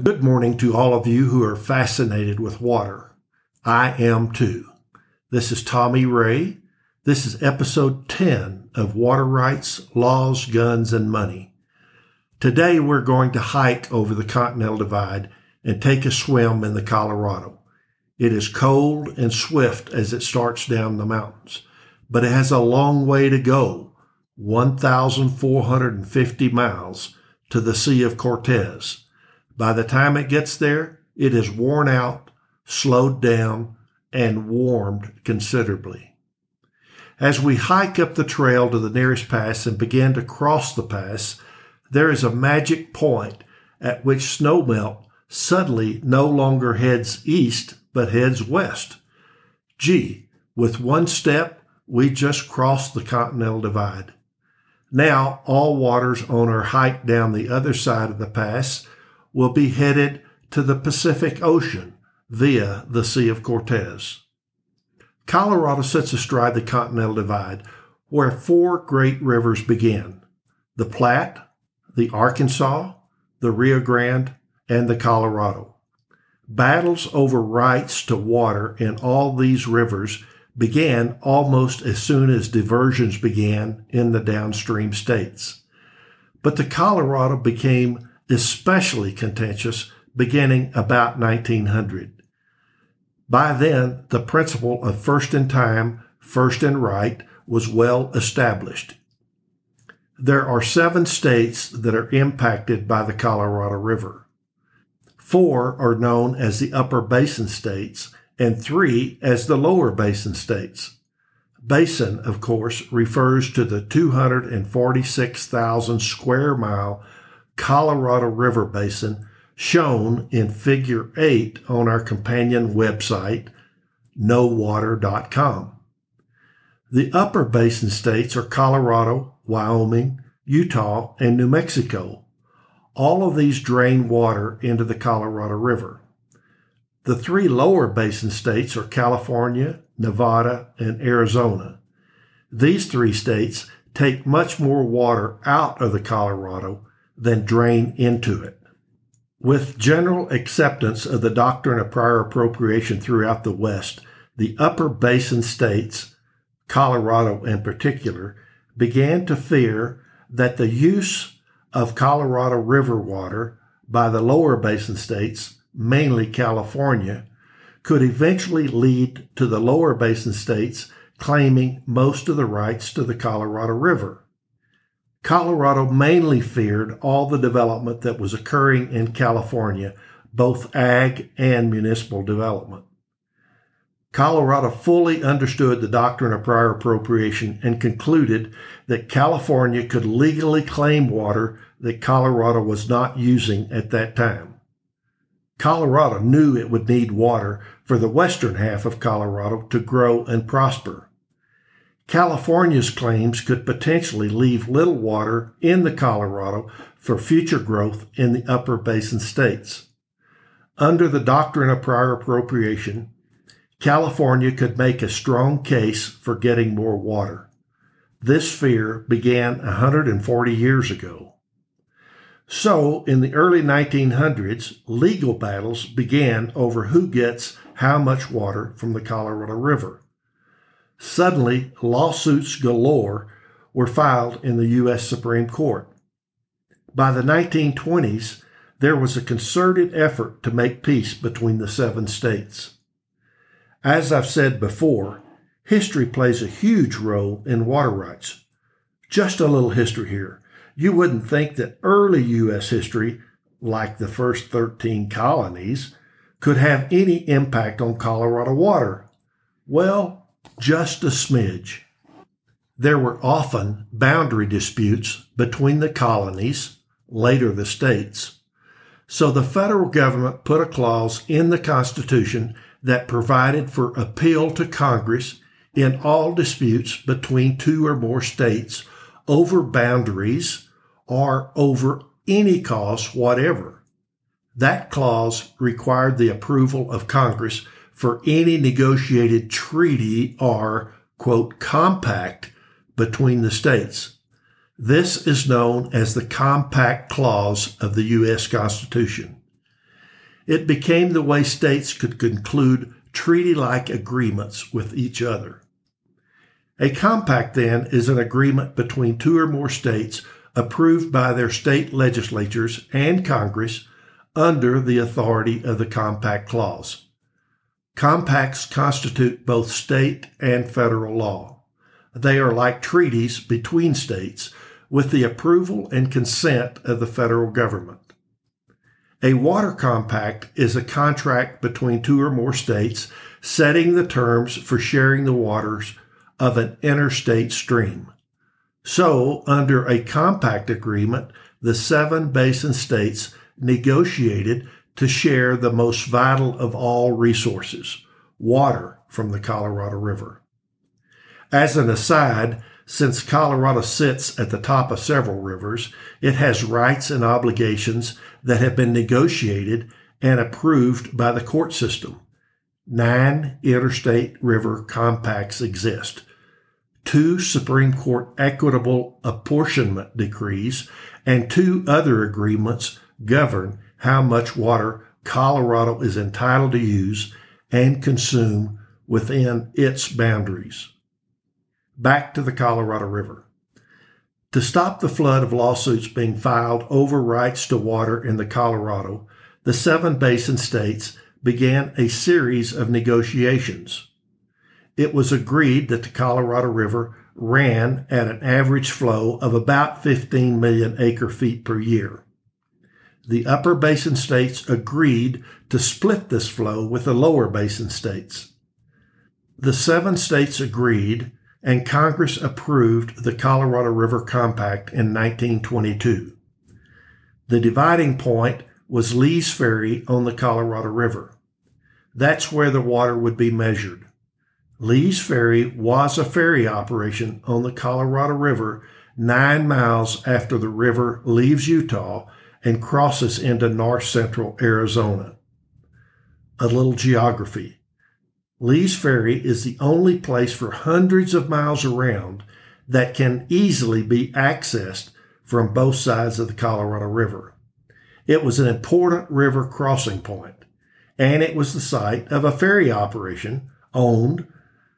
Good morning to all of you who are fascinated with water. I am too. This is Tommy Ray. This is episode 10 of Water Rights, Laws, Guns, and Money. Today we're going to hike over the Continental Divide and take a swim in the Colorado. It is cold and swift as it starts down the mountains, but it has a long way to go 1,450 miles to the Sea of Cortez. By the time it gets there, it is worn out, slowed down, and warmed considerably. As we hike up the trail to the nearest pass and begin to cross the pass, there is a magic point at which snowmelt suddenly no longer heads east but heads west. Gee, with one step, we just crossed the Continental Divide. Now, all waters on our hike down the other side of the pass will be headed to the Pacific Ocean via the Sea of Cortez. Colorado sits astride the Continental Divide, where four great rivers begin the Platte, the Arkansas, the Rio Grande, and the Colorado. Battles over rights to water in all these rivers began almost as soon as diversions began in the downstream states. But the Colorado became especially contentious beginning about 1900. By then, the principle of first in time, first in right was well established. There are seven states that are impacted by the Colorado River. Four are known as the upper basin states and three as the lower basin states. Basin, of course, refers to the 246,000 square mile Colorado River Basin shown in Figure 8 on our companion website, knowater.com. The upper basin states are Colorado, Wyoming, Utah, and New Mexico. All of these drain water into the Colorado River. The three lower basin states are California, Nevada, and Arizona. These three states take much more water out of the Colorado than drain into it. With general acceptance of the doctrine of prior appropriation throughout the West, the upper basin states, Colorado in particular, began to fear that the use of Colorado River water by the lower basin states, mainly California, could eventually lead to the lower basin states claiming most of the rights to the Colorado River. Colorado mainly feared all the development that was occurring in California, both ag and municipal development. Colorado fully understood the doctrine of prior appropriation and concluded that California could legally claim water that Colorado was not using at that time. Colorado knew it would need water for the western half of Colorado to grow and prosper. California's claims could potentially leave little water in the Colorado for future growth in the upper basin states. Under the doctrine of prior appropriation, California could make a strong case for getting more water. This fear began 140 years ago. So, in the early 1900s, legal battles began over who gets how much water from the Colorado River. Suddenly, lawsuits galore were filed in the U.S. Supreme Court. By the 1920s, there was a concerted effort to make peace between the seven states. As I've said before, history plays a huge role in water rights. Just a little history here. You wouldn't think that early U.S. history, like the first 13 colonies, could have any impact on Colorado water. Well, just a smidge. There were often boundary disputes between the colonies, later the states. So the federal government put a clause in the Constitution that provided for appeal to Congress in all disputes between two or more states over boundaries or over any cause whatever. That clause required the approval of Congress for any negotiated treaty or, quote, compact between the states. This is known as the Compact Clause of the U.S. Constitution. It became the way states could conclude treaty like agreements with each other. A compact, then, is an agreement between two or more states approved by their state legislatures and Congress under the authority of the Compact Clause. Compacts constitute both state and federal law. They are like treaties between states with the approval and consent of the federal government. A water compact is a contract between two or more states setting the terms for sharing the waters of an interstate stream. So, under a compact agreement, the seven basin states negotiated to share the most vital of all resources, water from the Colorado River. As an aside, since Colorado sits at the top of several rivers, it has rights and obligations that have been negotiated and approved by the court system. Nine interstate river compacts exist. Two Supreme Court equitable apportionment decrees and two other agreements govern how much water Colorado is entitled to use and consume within its boundaries back to the Colorado River. To stop the flood of lawsuits being filed over rights to water in the Colorado, the seven basin states began a series of negotiations. It was agreed that the Colorado River ran at an average flow of about 15 million acre feet per year. The upper basin states agreed to split this flow with the lower basin states. The seven states agreed and Congress approved the Colorado River Compact in 1922. The dividing point was Lee's Ferry on the Colorado River. That's where the water would be measured. Lee's Ferry was a ferry operation on the Colorado River nine miles after the river leaves Utah and crosses into north central Arizona. A little geography. Lee's Ferry is the only place for hundreds of miles around that can easily be accessed from both sides of the Colorado River. It was an important river crossing point, and it was the site of a ferry operation owned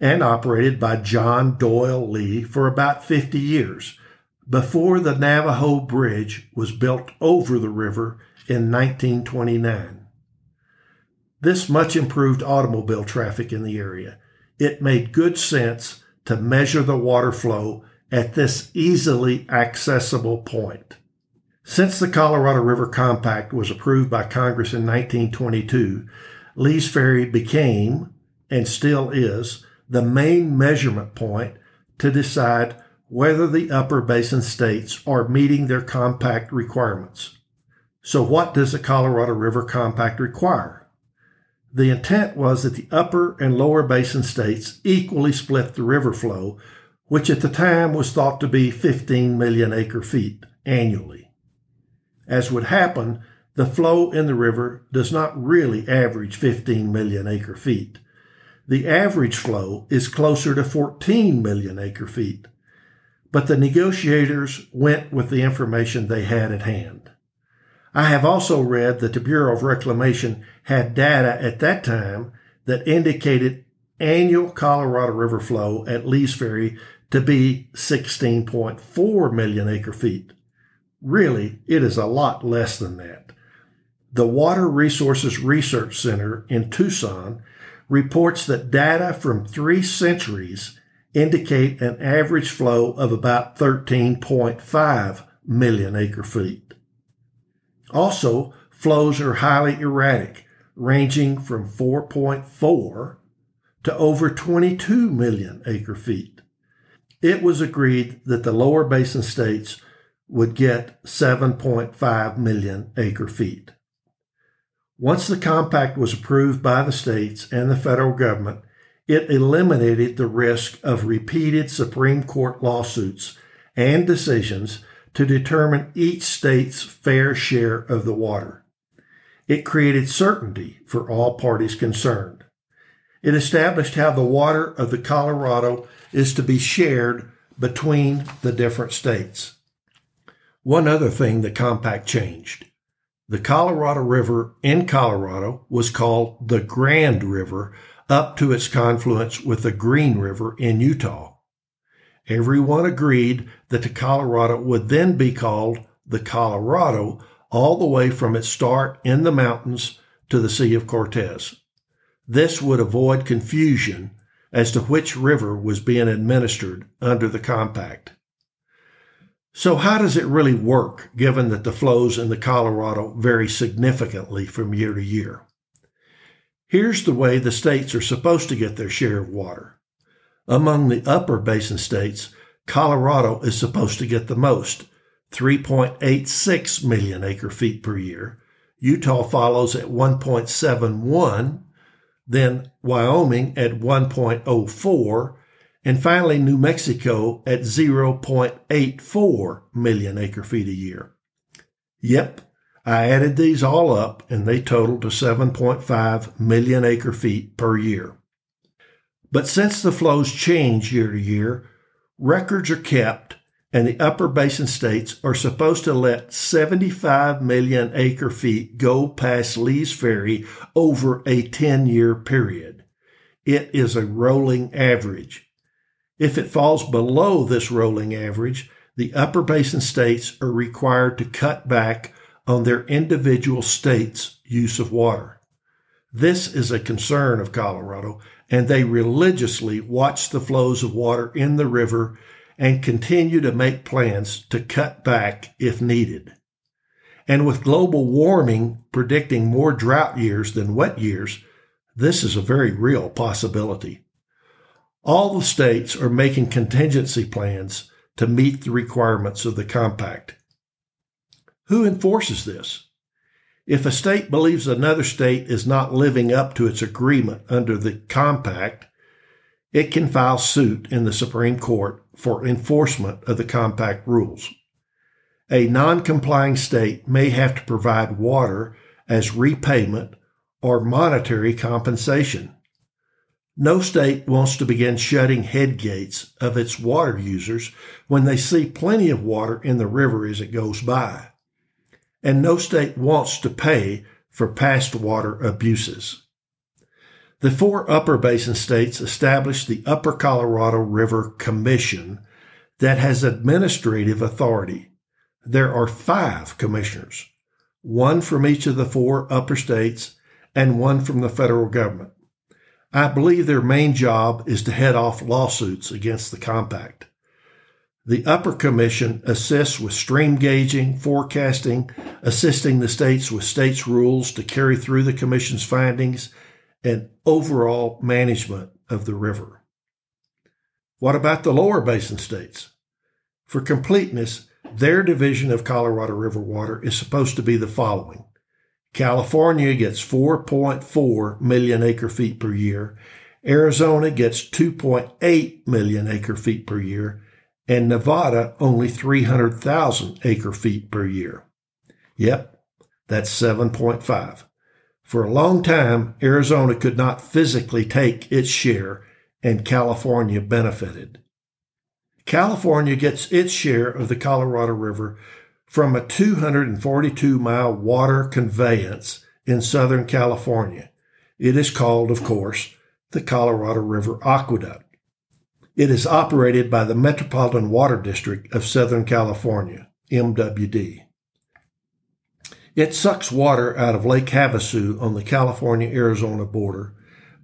and operated by John Doyle Lee for about 50 years before the Navajo Bridge was built over the river in 1929 this much improved automobile traffic in the area. It made good sense to measure the water flow at this easily accessible point. Since the Colorado River Compact was approved by Congress in 1922, Lee's Ferry became, and still is, the main measurement point to decide whether the upper basin states are meeting their compact requirements. So, what does the Colorado River Compact require? The intent was that the upper and lower basin states equally split the river flow, which at the time was thought to be 15 million acre feet annually. As would happen, the flow in the river does not really average 15 million acre feet. The average flow is closer to 14 million acre feet. But the negotiators went with the information they had at hand. I have also read that the Bureau of Reclamation had data at that time that indicated annual Colorado River flow at Lee's Ferry to be 16.4 million acre feet. Really, it is a lot less than that. The Water Resources Research Center in Tucson reports that data from three centuries indicate an average flow of about 13.5 million acre feet. Also, flows are highly erratic, ranging from 4.4 to over 22 million acre feet. It was agreed that the lower basin states would get 7.5 million acre feet. Once the compact was approved by the states and the federal government, it eliminated the risk of repeated Supreme Court lawsuits and decisions to determine each state's fair share of the water. It created certainty for all parties concerned. It established how the water of the Colorado is to be shared between the different states. One other thing the compact changed. The Colorado River in Colorado was called the Grand River up to its confluence with the Green River in Utah. Everyone agreed that the Colorado would then be called the Colorado all the way from its start in the mountains to the Sea of Cortez. This would avoid confusion as to which river was being administered under the compact. So, how does it really work given that the flows in the Colorado vary significantly from year to year? Here's the way the states are supposed to get their share of water. Among the upper basin states, Colorado is supposed to get the most, 3.86 million acre feet per year. Utah follows at 1.71, then Wyoming at 1.04, and finally New Mexico at 0.84 million acre feet a year. Yep, I added these all up and they total to 7.5 million acre feet per year. But since the flows change year to year, records are kept and the upper basin states are supposed to let 75 million acre feet go past Lee's Ferry over a 10 year period. It is a rolling average. If it falls below this rolling average, the upper basin states are required to cut back on their individual states' use of water. This is a concern of Colorado, and they religiously watch the flows of water in the river and continue to make plans to cut back if needed. And with global warming predicting more drought years than wet years, this is a very real possibility. All the states are making contingency plans to meet the requirements of the compact. Who enforces this? If a state believes another state is not living up to its agreement under the compact, it can file suit in the Supreme Court for enforcement of the compact rules. A non complying state may have to provide water as repayment or monetary compensation. No state wants to begin shutting headgates of its water users when they see plenty of water in the river as it goes by and no state wants to pay for past water abuses. The four upper basin states established the Upper Colorado River Commission that has administrative authority. There are five commissioners, one from each of the four upper states and one from the federal government. I believe their main job is to head off lawsuits against the compact. The Upper Commission assists with stream gauging, forecasting, assisting the states with states rules to carry through the Commission's findings, and overall management of the river. What about the lower basin states? For completeness, their division of Colorado River water is supposed to be the following. California gets 4.4 million acre feet per year. Arizona gets 2.8 million acre feet per year and Nevada only 300,000 acre feet per year. Yep, that's 7.5. For a long time, Arizona could not physically take its share, and California benefited. California gets its share of the Colorado River from a 242 mile water conveyance in Southern California. It is called, of course, the Colorado River Aqueduct. It is operated by the Metropolitan Water District of Southern California, MWD. It sucks water out of Lake Havasu on the California Arizona border,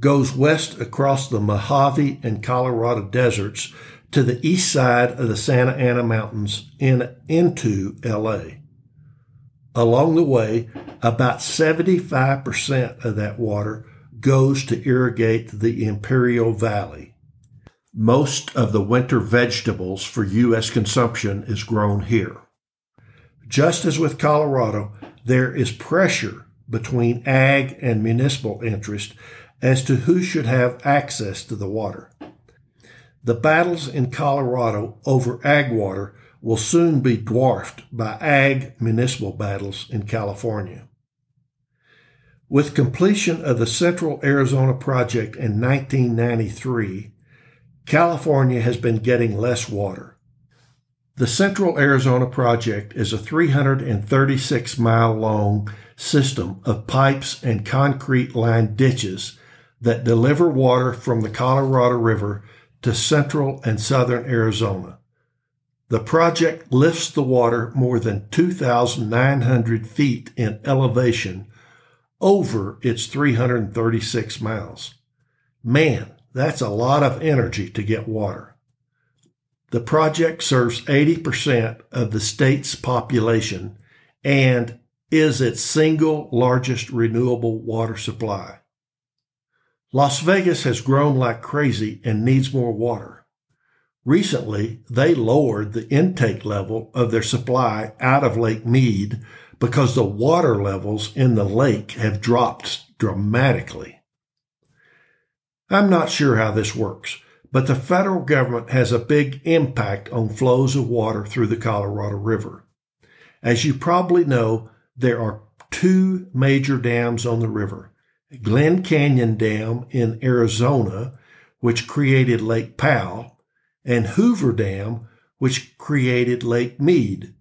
goes west across the Mojave and Colorado deserts to the east side of the Santa Ana Mountains in, into LA. Along the way, about 75% of that water goes to irrigate the Imperial Valley. Most of the winter vegetables for U.S. consumption is grown here. Just as with Colorado, there is pressure between ag and municipal interest as to who should have access to the water. The battles in Colorado over ag water will soon be dwarfed by ag municipal battles in California. With completion of the Central Arizona Project in 1993, California has been getting less water. The Central Arizona Project is a 336 mile long system of pipes and concrete lined ditches that deliver water from the Colorado River to central and southern Arizona. The project lifts the water more than 2,900 feet in elevation over its 336 miles. Man, that's a lot of energy to get water. The project serves 80% of the state's population and is its single largest renewable water supply. Las Vegas has grown like crazy and needs more water. Recently, they lowered the intake level of their supply out of Lake Mead because the water levels in the lake have dropped dramatically. I'm not sure how this works, but the federal government has a big impact on flows of water through the Colorado River. As you probably know, there are two major dams on the river. Glen Canyon Dam in Arizona, which created Lake Powell, and Hoover Dam, which created Lake Mead.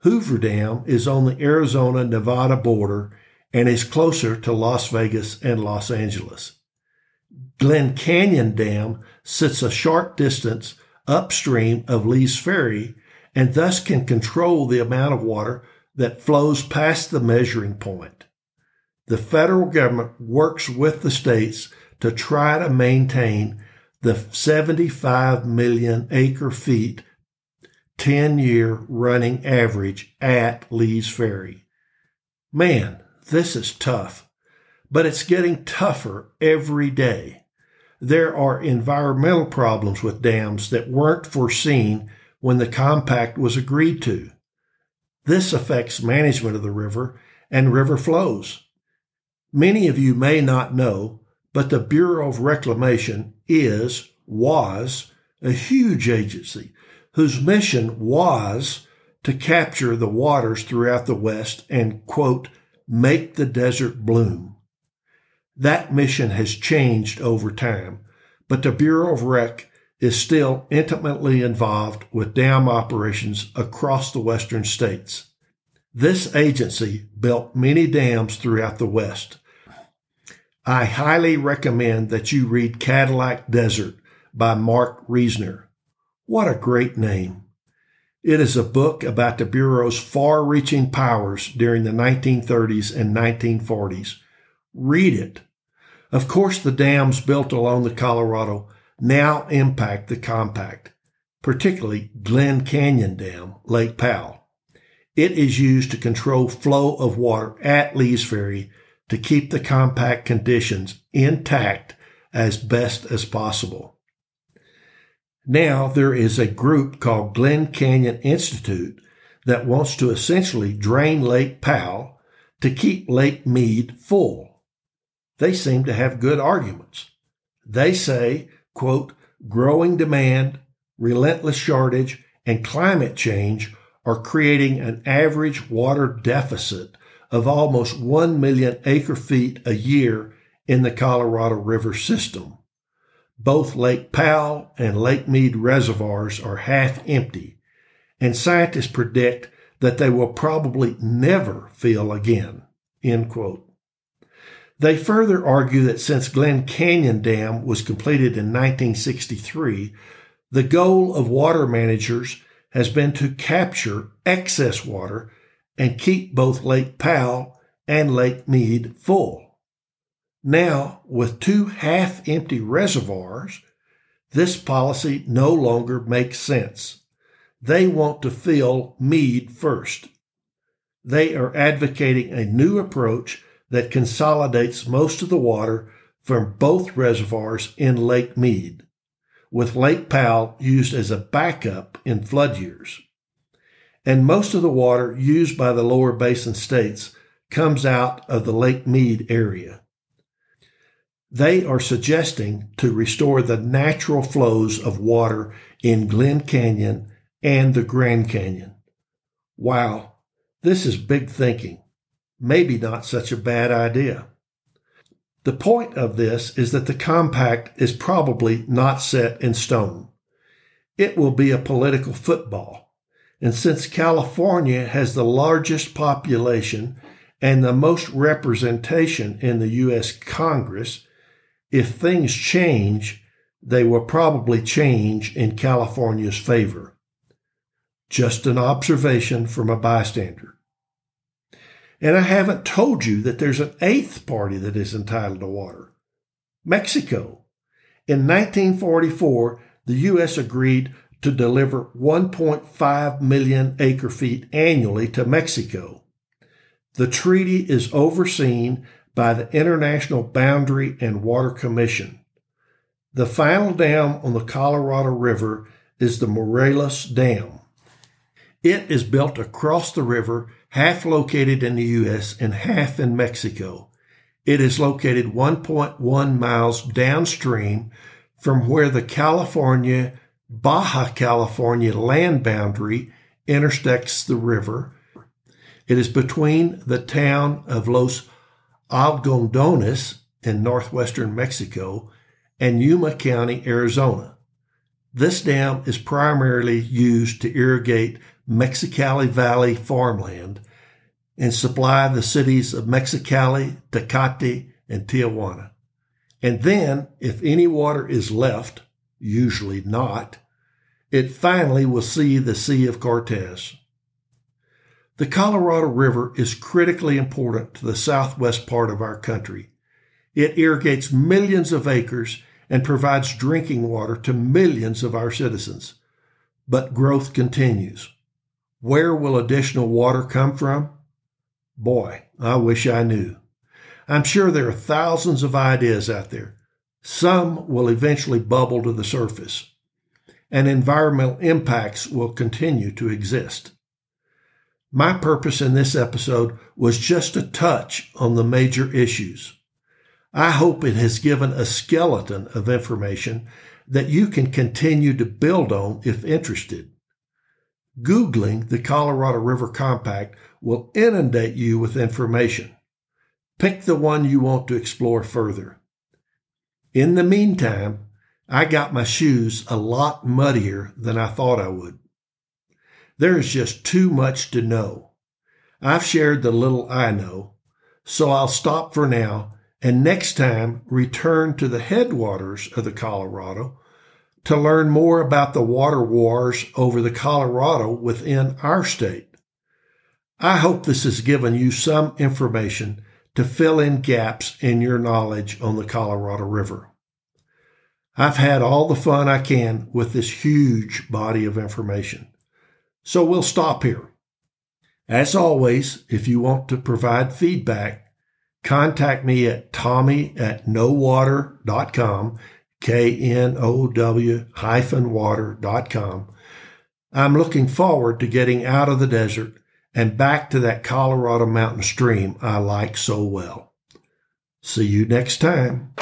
Hoover Dam is on the Arizona Nevada border and is closer to Las Vegas and Los Angeles. Glen Canyon Dam sits a short distance upstream of Lee's Ferry and thus can control the amount of water that flows past the measuring point. The federal government works with the states to try to maintain the 75 million acre feet 10 year running average at Lee's Ferry. Man, this is tough, but it's getting tougher every day there are environmental problems with dams that weren't foreseen when the compact was agreed to. This affects management of the river and river flows. Many of you may not know, but the Bureau of Reclamation is, was, a huge agency whose mission was to capture the waters throughout the West and, quote, make the desert bloom. That mission has changed over time, but the Bureau of Rec is still intimately involved with dam operations across the western states. This agency built many dams throughout the West. I highly recommend that you read Cadillac Desert by Marc Reisner. What a great name. It is a book about the Bureau's far reaching powers during the 1930s and 1940s Read it. Of course, the dams built along the Colorado now impact the compact, particularly Glen Canyon Dam, Lake Powell. It is used to control flow of water at Lee's Ferry to keep the compact conditions intact as best as possible. Now there is a group called Glen Canyon Institute that wants to essentially drain Lake Powell to keep Lake Mead full. They seem to have good arguments. They say, quote, growing demand, relentless shortage, and climate change are creating an average water deficit of almost 1 million acre feet a year in the Colorado River system. Both Lake Powell and Lake Mead reservoirs are half empty, and scientists predict that they will probably never fill again. End quote. They further argue that since Glen Canyon Dam was completed in 1963, the goal of water managers has been to capture excess water and keep both Lake Powell and Lake Mead full. Now, with two half empty reservoirs, this policy no longer makes sense. They want to fill Mead first. They are advocating a new approach that consolidates most of the water from both reservoirs in Lake Mead, with Lake Powell used as a backup in flood years. And most of the water used by the lower basin states comes out of the Lake Mead area. They are suggesting to restore the natural flows of water in Glen Canyon and the Grand Canyon. Wow, this is big thinking maybe not such a bad idea. The point of this is that the compact is probably not set in stone. It will be a political football. And since California has the largest population and the most representation in the U.S. Congress, if things change, they will probably change in California's favor. Just an observation from a bystander. And I haven't told you that there's an eighth party that is entitled to water Mexico. In 1944, the U.S. agreed to deliver 1.5 million acre feet annually to Mexico. The treaty is overseen by the International Boundary and Water Commission. The final dam on the Colorado River is the Morelos Dam. It is built across the river, half located in the U.S. and half in Mexico. It is located 1.1 miles downstream from where the California Baja California land boundary intersects the river. It is between the town of Los Algodones in northwestern Mexico and Yuma County, Arizona. This dam is primarily used to irrigate Mexicali Valley farmland and supply the cities of Mexicali, Tecate, and Tijuana. And then, if any water is left, usually not, it finally will see the Sea of Cortez. The Colorado River is critically important to the southwest part of our country. It irrigates millions of acres and provides drinking water to millions of our citizens. But growth continues. Where will additional water come from? Boy, I wish I knew. I'm sure there are thousands of ideas out there. Some will eventually bubble to the surface and environmental impacts will continue to exist. My purpose in this episode was just to touch on the major issues. I hope it has given a skeleton of information that you can continue to build on if interested. Googling the Colorado River Compact will inundate you with information. Pick the one you want to explore further. In the meantime, I got my shoes a lot muddier than I thought I would. There is just too much to know. I've shared the little I know, so I'll stop for now and next time return to the headwaters of the Colorado to learn more about the water wars over the Colorado within our state. I hope this has given you some information to fill in gaps in your knowledge on the Colorado River. I've had all the fun I can with this huge body of information. So we'll stop here. As always, if you want to provide feedback, contact me at tommy at knowater.com, K-N-O-W hyphen water.com. I'm looking forward to getting out of the desert and back to that Colorado mountain stream I like so well. See you next time.